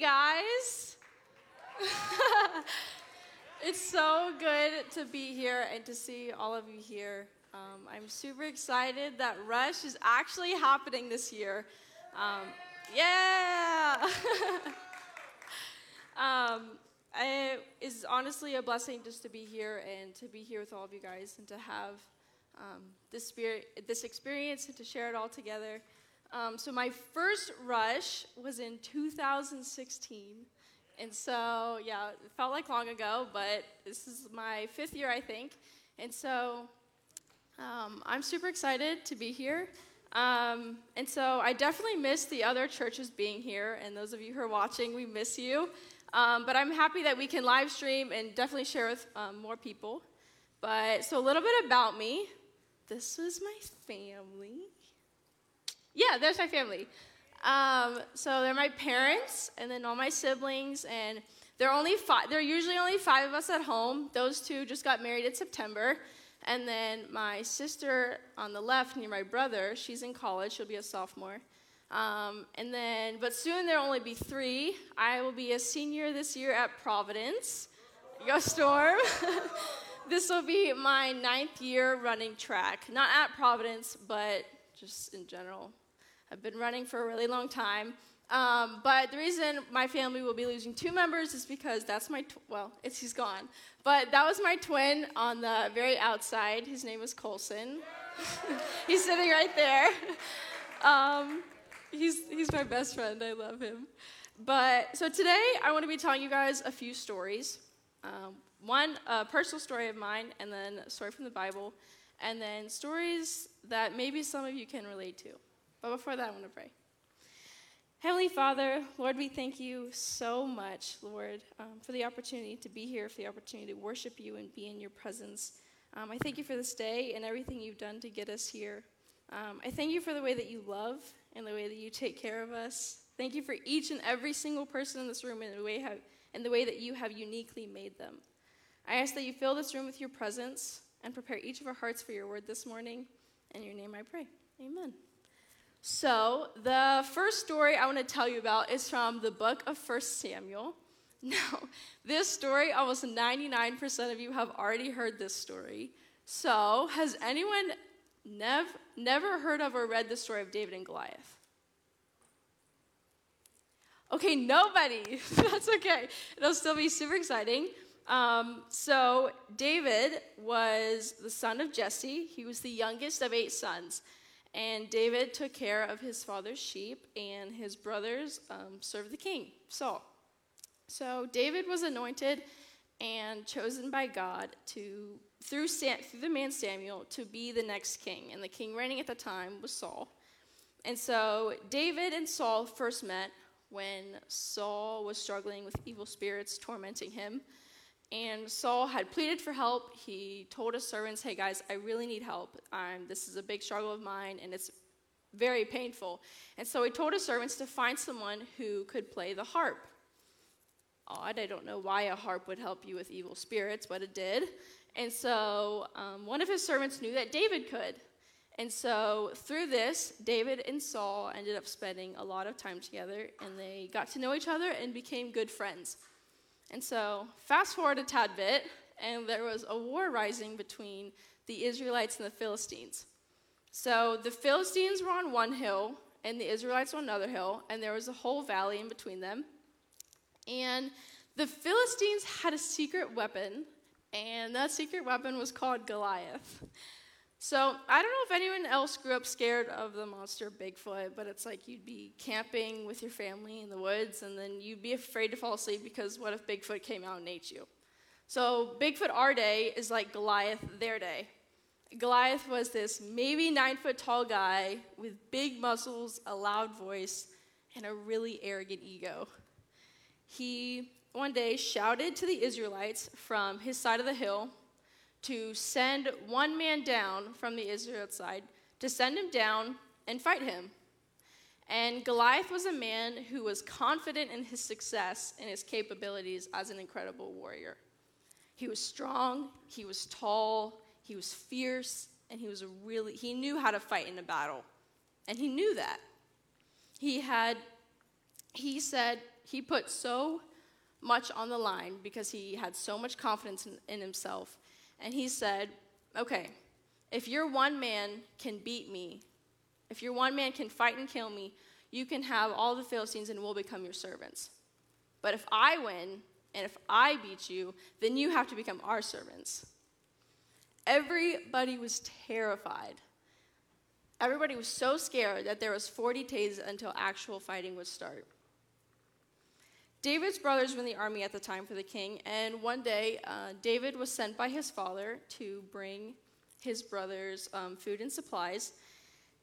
Guys! it's so good to be here and to see all of you here. Um, I'm super excited that Rush is actually happening this year. Um, yeah! um, it is honestly a blessing just to be here and to be here with all of you guys and to have um, this spirit, this experience, and to share it all together. Um, so my first rush was in 2016. And so, yeah, it felt like long ago, but this is my fifth year, I think. And so um, I'm super excited to be here. Um, and so I definitely miss the other churches being here. And those of you who are watching, we miss you. Um, but I'm happy that we can live stream and definitely share with um, more people. But so a little bit about me. This is my family. Yeah, there's my family. Um, so they're my parents, and then all my siblings, and they're only five. There are usually only five of us at home. Those two just got married in September, and then my sister on the left near my brother. She's in college. She'll be a sophomore. Um, and then, but soon there'll only be three. I will be a senior this year at Providence. Go Storm. this will be my ninth year running track, not at Providence, but just in general. I've been running for a really long time. Um, but the reason my family will be losing two members is because that's my, tw- well, it's, he's gone. But that was my twin on the very outside. His name was Colson. he's sitting right there. Um, he's, he's my best friend. I love him. But so today I want to be telling you guys a few stories. Um, one, a personal story of mine, and then a story from the Bible, and then stories that maybe some of you can relate to. But before that, I want to pray. Heavenly Father, Lord, we thank you so much, Lord, um, for the opportunity to be here, for the opportunity to worship you and be in your presence. Um, I thank you for this day and everything you've done to get us here. Um, I thank you for the way that you love and the way that you take care of us. Thank you for each and every single person in this room and the way, how, and the way that you have uniquely made them. I ask that you fill this room with your presence and prepare each of our hearts for your word this morning. In your name I pray. Amen. So, the first story I want to tell you about is from the book of 1 Samuel. Now, this story, almost 99% of you have already heard this story. So, has anyone nev- never heard of or read the story of David and Goliath? Okay, nobody. That's okay. It'll still be super exciting. Um, so, David was the son of Jesse. He was the youngest of eight sons. And David took care of his father's sheep, and his brothers um, served the king, Saul. So David was anointed and chosen by God to through, Sam, through the man Samuel to be the next king. And the king reigning at the time was Saul. And so David and Saul first met when Saul was struggling with evil spirits tormenting him. And Saul had pleaded for help. He told his servants, Hey guys, I really need help. Um, this is a big struggle of mine, and it's very painful. And so he told his servants to find someone who could play the harp. Odd, I don't know why a harp would help you with evil spirits, but it did. And so um, one of his servants knew that David could. And so through this, David and Saul ended up spending a lot of time together, and they got to know each other and became good friends. And so, fast forward a tad bit, and there was a war rising between the Israelites and the Philistines. So, the Philistines were on one hill, and the Israelites on another hill, and there was a whole valley in between them. And the Philistines had a secret weapon, and that secret weapon was called Goliath. So I don't know if anyone else grew up scared of the monster Bigfoot, but it's like you'd be camping with your family in the woods, and then you'd be afraid to fall asleep because what if Bigfoot came out and ate you? So Bigfoot our day is like Goliath their day. Goliath was this maybe nine foot tall guy with big muscles, a loud voice, and a really arrogant ego. He one day shouted to the Israelites from his side of the hill to send one man down from the Israel side, to send him down and fight him. And Goliath was a man who was confident in his success and his capabilities as an incredible warrior. He was strong, he was tall, he was fierce, and he was really he knew how to fight in a battle. And he knew that. He had he said he put so much on the line because he had so much confidence in, in himself. And he said, Okay, if your one man can beat me, if your one man can fight and kill me, you can have all the Philistines and we'll become your servants. But if I win and if I beat you, then you have to become our servants. Everybody was terrified. Everybody was so scared that there was 40 days until actual fighting would start. David's brothers were in the army at the time for the king, and one day uh, David was sent by his father to bring his brothers um, food and supplies.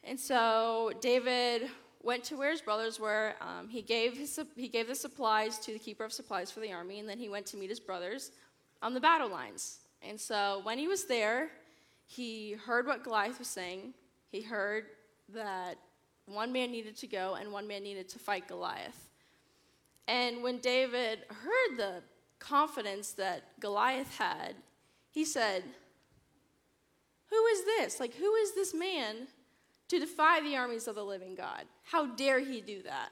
And so David went to where his brothers were. Um, he, gave his, he gave the supplies to the keeper of supplies for the army, and then he went to meet his brothers on the battle lines. And so when he was there, he heard what Goliath was saying. He heard that one man needed to go and one man needed to fight Goliath. And when David heard the confidence that Goliath had, he said, Who is this? Like, who is this man to defy the armies of the living God? How dare he do that?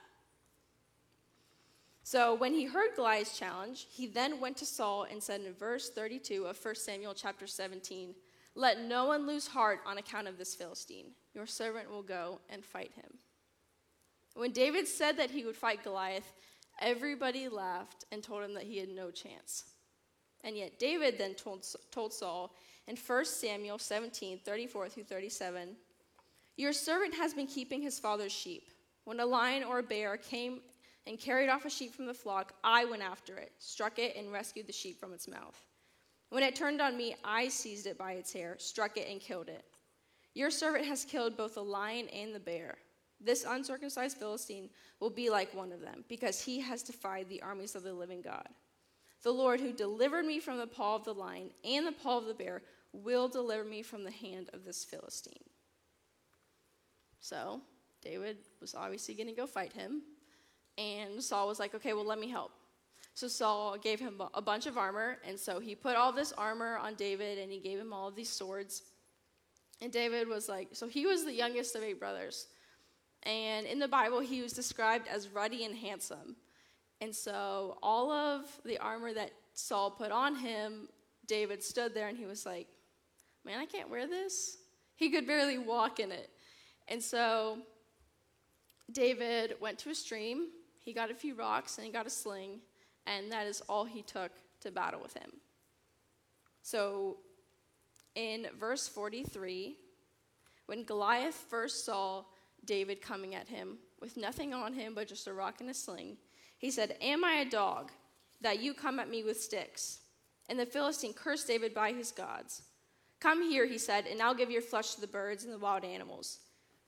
So when he heard Goliath's challenge, he then went to Saul and said in verse 32 of 1 Samuel chapter 17, Let no one lose heart on account of this Philistine. Your servant will go and fight him. When David said that he would fight Goliath, Everybody laughed and told him that he had no chance. And yet David then told, told Saul in 1 Samuel 17 34 through 37 Your servant has been keeping his father's sheep. When a lion or a bear came and carried off a sheep from the flock, I went after it, struck it, and rescued the sheep from its mouth. When it turned on me, I seized it by its hair, struck it, and killed it. Your servant has killed both the lion and the bear. This uncircumcised Philistine will be like one of them, because he has defied the armies of the living God. The Lord who delivered me from the paw of the lion and the paw of the bear will deliver me from the hand of this Philistine. So, David was obviously going to go fight him. And Saul was like, okay, well, let me help. So Saul gave him a bunch of armor. And so he put all this armor on David and he gave him all of these swords. And David was like, so he was the youngest of eight brothers. And in the Bible, he was described as ruddy and handsome. And so all of the armor that Saul put on him, David stood there and he was like, Man, I can't wear this. He could barely walk in it. And so David went to a stream, he got a few rocks, and he got a sling, and that is all he took to battle with him. So in verse 43, when Goliath first saw David coming at him with nothing on him but just a rock and a sling. He said, Am I a dog that you come at me with sticks? And the Philistine cursed David by his gods. Come here, he said, and I'll give your flesh to the birds and the wild animals.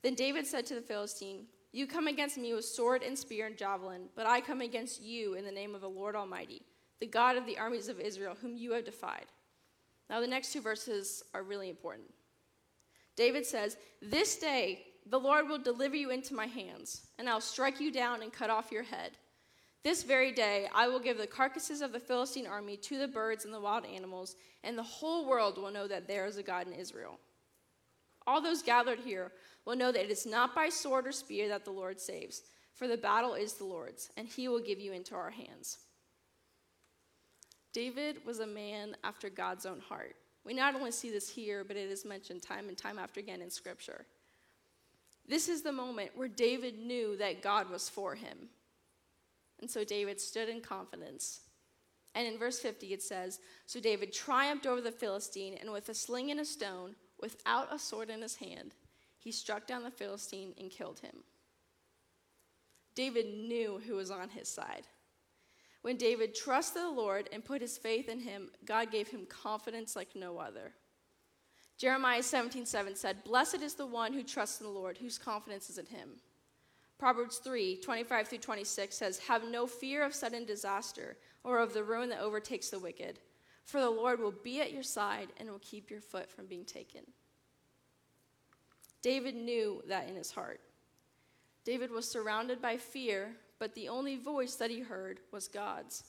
Then David said to the Philistine, You come against me with sword and spear and javelin, but I come against you in the name of the Lord Almighty, the God of the armies of Israel, whom you have defied. Now, the next two verses are really important. David says, This day the Lord will deliver you into my hands, and I'll strike you down and cut off your head. This very day I will give the carcasses of the Philistine army to the birds and the wild animals, and the whole world will know that there is a God in Israel. All those gathered here will know that it is not by sword or spear that the Lord saves, for the battle is the Lord's, and he will give you into our hands. David was a man after God's own heart. We not only see this here, but it is mentioned time and time after again in Scripture. This is the moment where David knew that God was for him. And so David stood in confidence. And in verse 50 it says So David triumphed over the Philistine, and with a sling and a stone, without a sword in his hand, he struck down the Philistine and killed him. David knew who was on his side. When David trusted the Lord and put his faith in him, God gave him confidence like no other. Jeremiah 17, 7 said, Blessed is the one who trusts in the Lord, whose confidence is in him. Proverbs 3, 25 through 26 says, Have no fear of sudden disaster or of the ruin that overtakes the wicked, for the Lord will be at your side and will keep your foot from being taken. David knew that in his heart. David was surrounded by fear, but the only voice that he heard was God's.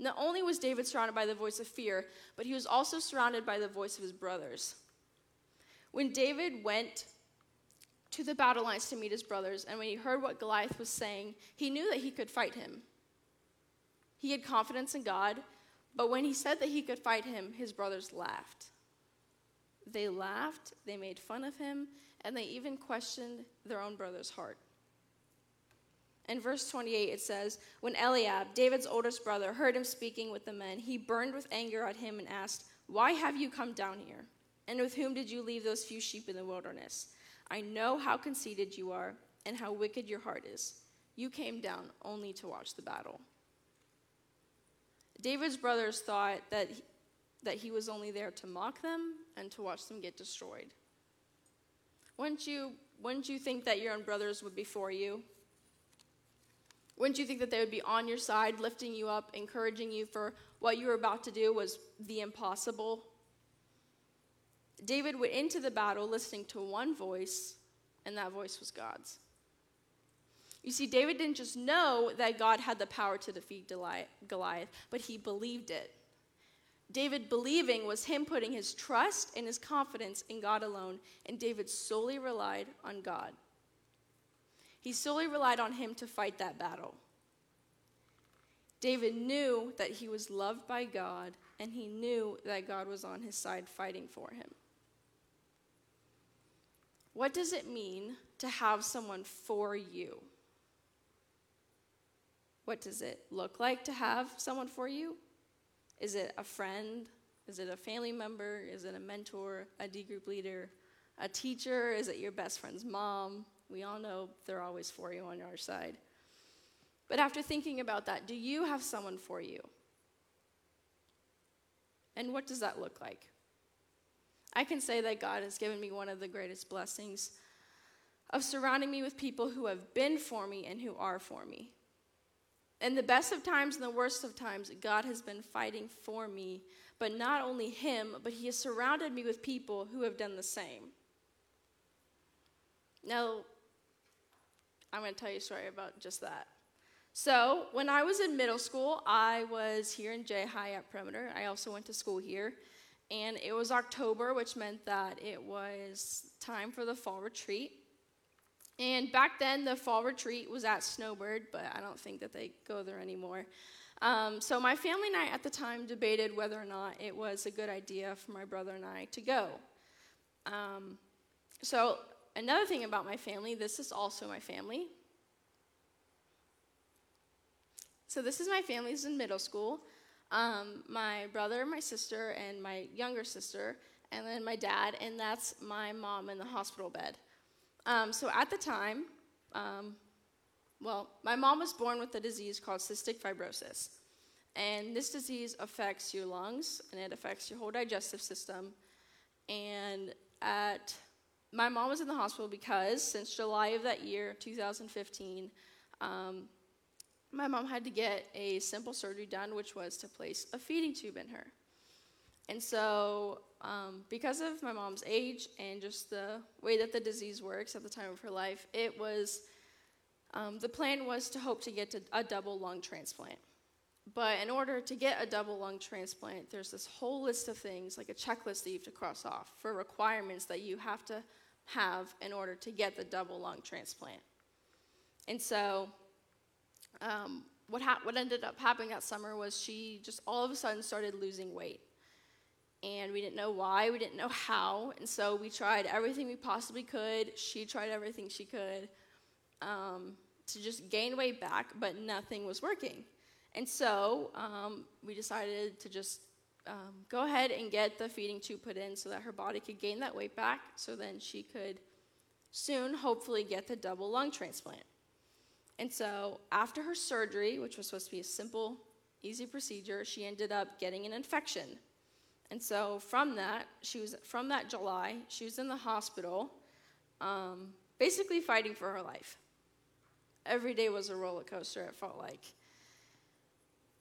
Not only was David surrounded by the voice of fear, but he was also surrounded by the voice of his brothers. When David went to the battle lines to meet his brothers, and when he heard what Goliath was saying, he knew that he could fight him. He had confidence in God, but when he said that he could fight him, his brothers laughed. They laughed, they made fun of him, and they even questioned their own brother's heart. In verse 28, it says, When Eliab, David's oldest brother, heard him speaking with the men, he burned with anger at him and asked, Why have you come down here? And with whom did you leave those few sheep in the wilderness? I know how conceited you are and how wicked your heart is. You came down only to watch the battle. David's brothers thought that he, that he was only there to mock them and to watch them get destroyed. Wouldn't you, wouldn't you think that your own brothers would be for you? Wouldn't you think that they would be on your side, lifting you up, encouraging you for what you were about to do was the impossible? David went into the battle listening to one voice, and that voice was God's. You see, David didn't just know that God had the power to defeat Goliath, but he believed it. David believing was him putting his trust and his confidence in God alone, and David solely relied on God. He solely relied on him to fight that battle. David knew that he was loved by God, and he knew that God was on his side fighting for him. What does it mean to have someone for you? What does it look like to have someone for you? Is it a friend? Is it a family member? Is it a mentor, a D group leader, a teacher? Is it your best friend's mom? We all know they're always for you on our side. But after thinking about that, do you have someone for you? And what does that look like? I can say that God has given me one of the greatest blessings of surrounding me with people who have been for me and who are for me. In the best of times and the worst of times, God has been fighting for me. But not only Him, but He has surrounded me with people who have done the same. Now, I'm going to tell you a story about just that. So, when I was in middle school, I was here in J High at Perimeter. I also went to school here. And it was October, which meant that it was time for the fall retreat. And back then, the fall retreat was at Snowbird, but I don't think that they go there anymore. Um, so, my family and I at the time debated whether or not it was a good idea for my brother and I to go. Um, so, another thing about my family this is also my family. So, this is my family, this is in middle school. Um, my brother, my sister, and my younger sister, and then my dad, and that's my mom in the hospital bed. Um, so, at the time, um, well, my mom was born with a disease called cystic fibrosis. And this disease affects your lungs and it affects your whole digestive system. And at my mom was in the hospital because since July of that year, 2015, um, my mom had to get a simple surgery done, which was to place a feeding tube in her. And so, um, because of my mom's age and just the way that the disease works at the time of her life, it was um, the plan was to hope to get to a double lung transplant. But in order to get a double lung transplant, there's this whole list of things, like a checklist that you have to cross off for requirements that you have to have in order to get the double lung transplant. And so, um, what, ha- what ended up happening that summer was she just all of a sudden started losing weight. And we didn't know why, we didn't know how. And so we tried everything we possibly could. She tried everything she could um, to just gain weight back, but nothing was working. And so um, we decided to just um, go ahead and get the feeding tube put in so that her body could gain that weight back so then she could soon hopefully get the double lung transplant. And so after her surgery, which was supposed to be a simple, easy procedure, she ended up getting an infection. And so from that, she was from that July, she was in the hospital, um, basically fighting for her life. Every day was a roller coaster, it felt like.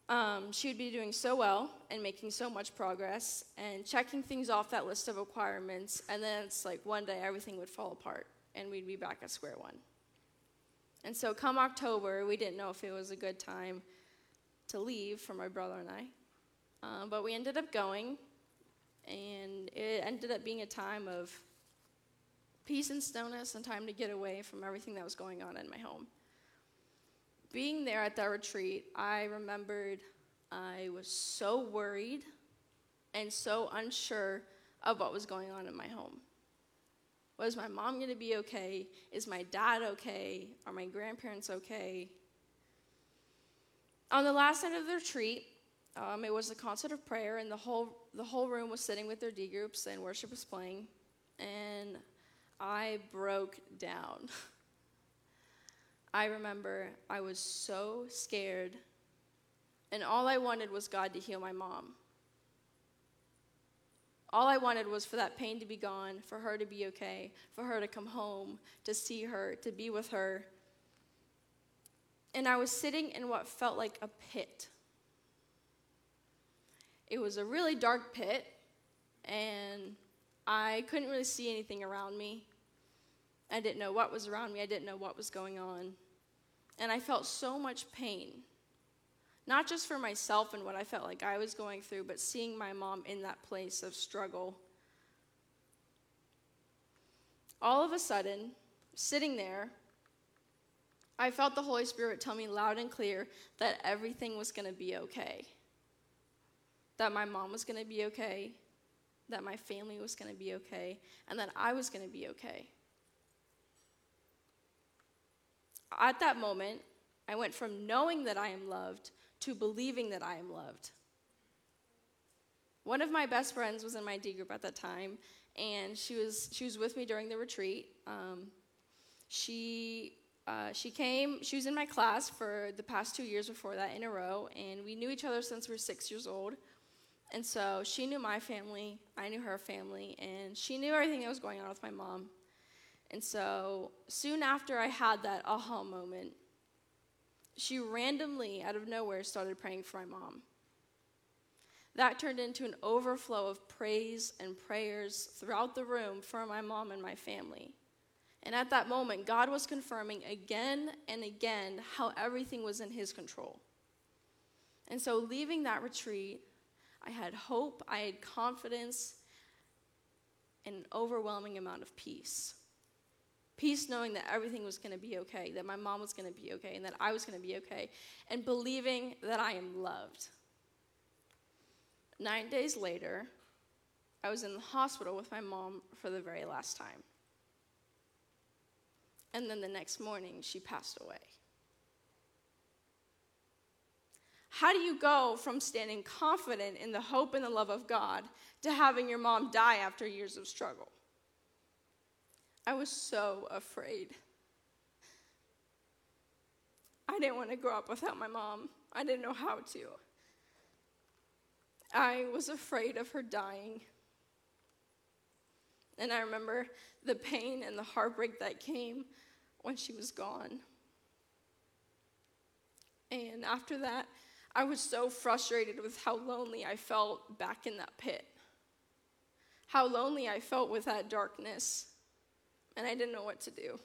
Um, she would be doing so well and making so much progress and checking things off that list of requirements, and then it's like one day everything would fall apart and we'd be back at square one. And so, come October, we didn't know if it was a good time to leave for my brother and I. Um, but we ended up going, and it ended up being a time of peace and stillness and time to get away from everything that was going on in my home. Being there at that retreat, I remembered I was so worried and so unsure of what was going on in my home. Was my mom going to be okay? Is my dad okay? Are my grandparents okay? On the last night of the retreat, um, it was a concert of prayer, and the whole the whole room was sitting with their D groups, and worship was playing, and I broke down. I remember I was so scared, and all I wanted was God to heal my mom. All I wanted was for that pain to be gone, for her to be okay, for her to come home, to see her, to be with her. And I was sitting in what felt like a pit. It was a really dark pit, and I couldn't really see anything around me. I didn't know what was around me, I didn't know what was going on. And I felt so much pain. Not just for myself and what I felt like I was going through, but seeing my mom in that place of struggle. All of a sudden, sitting there, I felt the Holy Spirit tell me loud and clear that everything was going to be okay. That my mom was going to be okay, that my family was going to be okay, and that I was going to be okay. At that moment, I went from knowing that I am loved to believing that I am loved. One of my best friends was in my D group at that time, and she was she was with me during the retreat. Um, she uh, she came. She was in my class for the past two years before that in a row, and we knew each other since we were six years old. And so she knew my family, I knew her family, and she knew everything that was going on with my mom. And so soon after I had that aha moment, she randomly, out of nowhere, started praying for my mom. That turned into an overflow of praise and prayers throughout the room for my mom and my family. And at that moment, God was confirming again and again how everything was in His control. And so, leaving that retreat, I had hope, I had confidence, and an overwhelming amount of peace. Peace knowing that everything was going to be okay, that my mom was going to be okay, and that I was going to be okay, and believing that I am loved. Nine days later, I was in the hospital with my mom for the very last time. And then the next morning, she passed away. How do you go from standing confident in the hope and the love of God to having your mom die after years of struggle? I was so afraid. I didn't want to grow up without my mom. I didn't know how to. I was afraid of her dying. And I remember the pain and the heartbreak that came when she was gone. And after that, I was so frustrated with how lonely I felt back in that pit. How lonely I felt with that darkness and I didn't know what to do.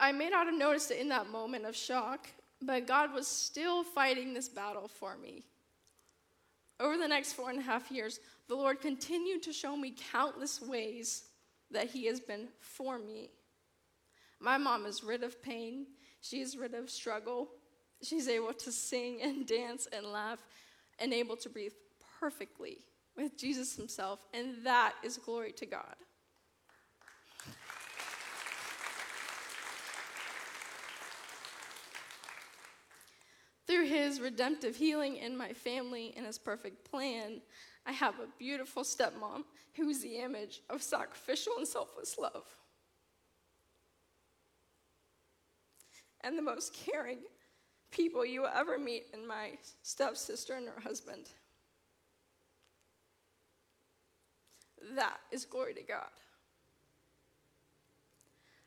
I may not have noticed it in that moment of shock, but God was still fighting this battle for me. Over the next four and a half years, the Lord continued to show me countless ways that He has been for me. My mom is rid of pain, she is rid of struggle, she's able to sing and dance and laugh, and able to breathe perfectly with Jesus Himself, and that is glory to God. Through his redemptive healing in my family and his perfect plan, I have a beautiful stepmom who is the image of sacrificial and selfless love. And the most caring people you will ever meet in my stepsister and her husband. That is glory to God.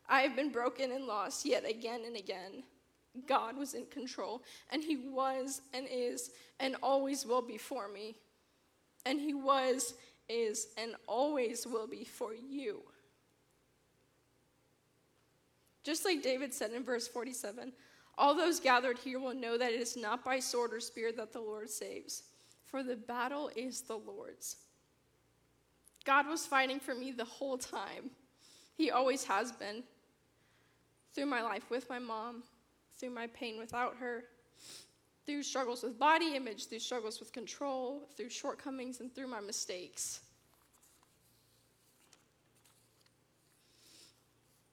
I have been broken and lost yet again and again God was in control, and He was and is and always will be for me. And He was, is, and always will be for you. Just like David said in verse 47 all those gathered here will know that it is not by sword or spear that the Lord saves, for the battle is the Lord's. God was fighting for me the whole time. He always has been. Through my life with my mom, through my pain without her, through struggles with body image, through struggles with control, through shortcomings, and through my mistakes.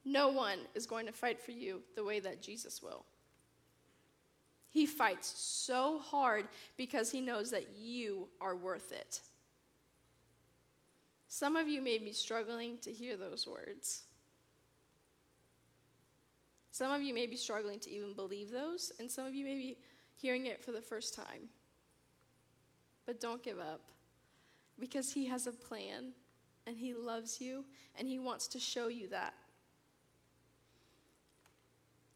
No one is going to fight for you the way that Jesus will. He fights so hard because he knows that you are worth it. Some of you may be struggling to hear those words. Some of you may be struggling to even believe those, and some of you may be hearing it for the first time. But don't give up because He has a plan and He loves you and He wants to show you that.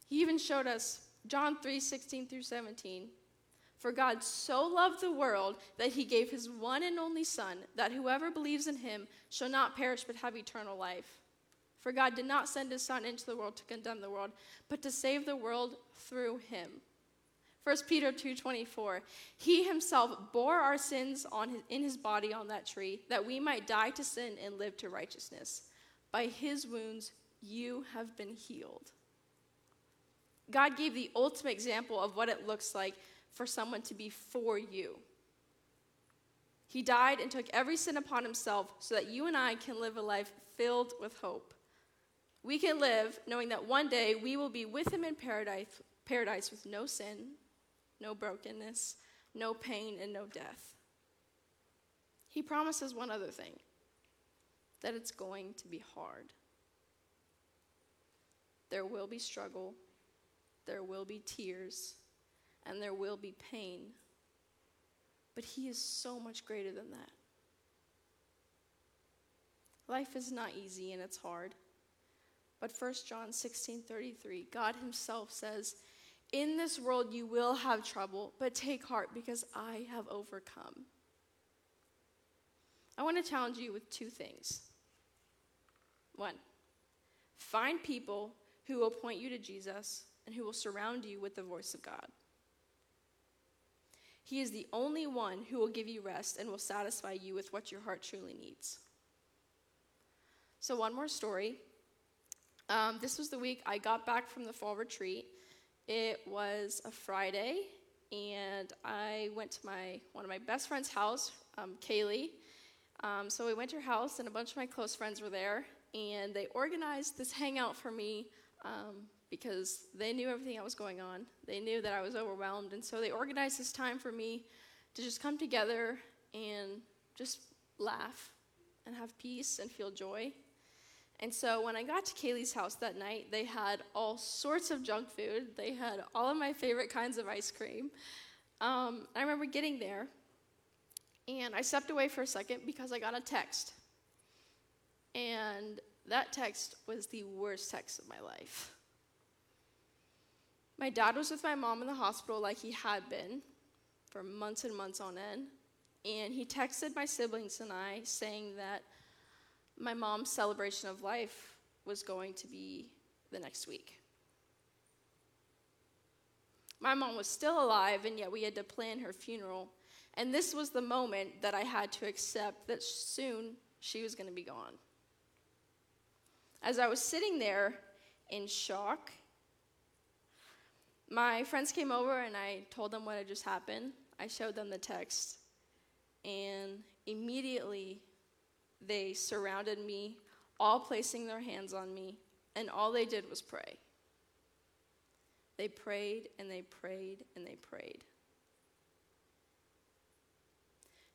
He even showed us John 3 16 through 17. For God so loved the world that he gave his one and only Son, that whoever believes in him shall not perish but have eternal life. For God did not send his Son into the world to condemn the world, but to save the world through him. 1 Peter 2:24 He himself bore our sins on his, in his body on that tree that we might die to sin and live to righteousness. By his wounds you have been healed. God gave the ultimate example of what it looks like for someone to be for you. He died and took every sin upon himself so that you and I can live a life filled with hope. We can live knowing that one day we will be with him in paradise, paradise with no sin, no brokenness, no pain, and no death. He promises one other thing that it's going to be hard. There will be struggle, there will be tears, and there will be pain. But He is so much greater than that. Life is not easy and it's hard. But 1 John 16 33, God Himself says, In this world you will have trouble, but take heart because I have overcome. I want to challenge you with two things. One, find people who will point you to Jesus and who will surround you with the voice of God. He is the only one who will give you rest and will satisfy you with what your heart truly needs. So, one more story. Um, this was the week I got back from the fall retreat. It was a Friday, and I went to my one of my best friend's house, um, Kaylee. Um, so we went to her house, and a bunch of my close friends were there, and they organized this hangout for me um, because they knew everything that was going on. They knew that I was overwhelmed. And so they organized this time for me to just come together and just laugh and have peace and feel joy. And so when I got to Kaylee's house that night, they had all sorts of junk food. They had all of my favorite kinds of ice cream. Um, I remember getting there, and I stepped away for a second because I got a text. And that text was the worst text of my life. My dad was with my mom in the hospital like he had been for months and months on end. And he texted my siblings and I saying that my mom's celebration of life was going to be the next week. My mom was still alive, and yet we had to plan her funeral. And this was the moment that I had to accept that soon she was going to be gone. As I was sitting there in shock my friends came over and I told them what had just happened. I showed them the text. And immediately they surrounded me, all placing their hands on me, and all they did was pray. They prayed and they prayed and they prayed.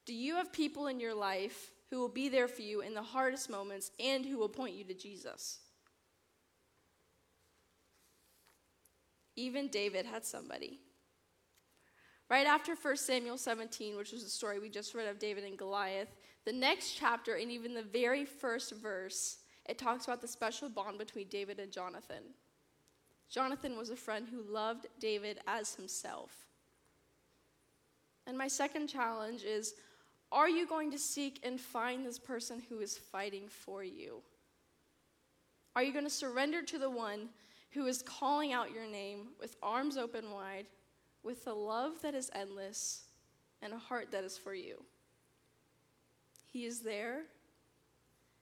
Do you have people in your life who will be there for you in the hardest moments and who will point you to Jesus? Even David had somebody. Right after 1 Samuel 17, which was the story we just read of David and Goliath, the next chapter, and even the very first verse, it talks about the special bond between David and Jonathan. Jonathan was a friend who loved David as himself. And my second challenge is are you going to seek and find this person who is fighting for you? Are you going to surrender to the one who is calling out your name with arms open wide, with a love that is endless and a heart that is for you. He is there,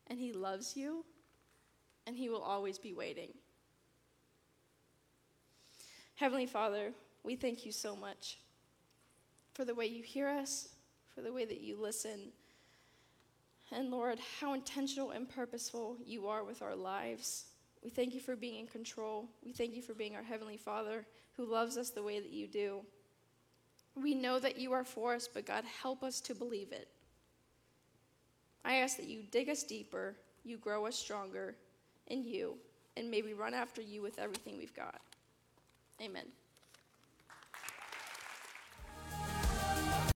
and He loves you, and He will always be waiting. Heavenly Father, we thank you so much for the way you hear us, for the way that you listen. And Lord, how intentional and purposeful you are with our lives. We thank you for being in control. We thank you for being our Heavenly Father who loves us the way that you do. We know that you are for us, but God, help us to believe it. I ask that you dig us deeper, you grow us stronger in you, and may we run after you with everything we've got. Amen.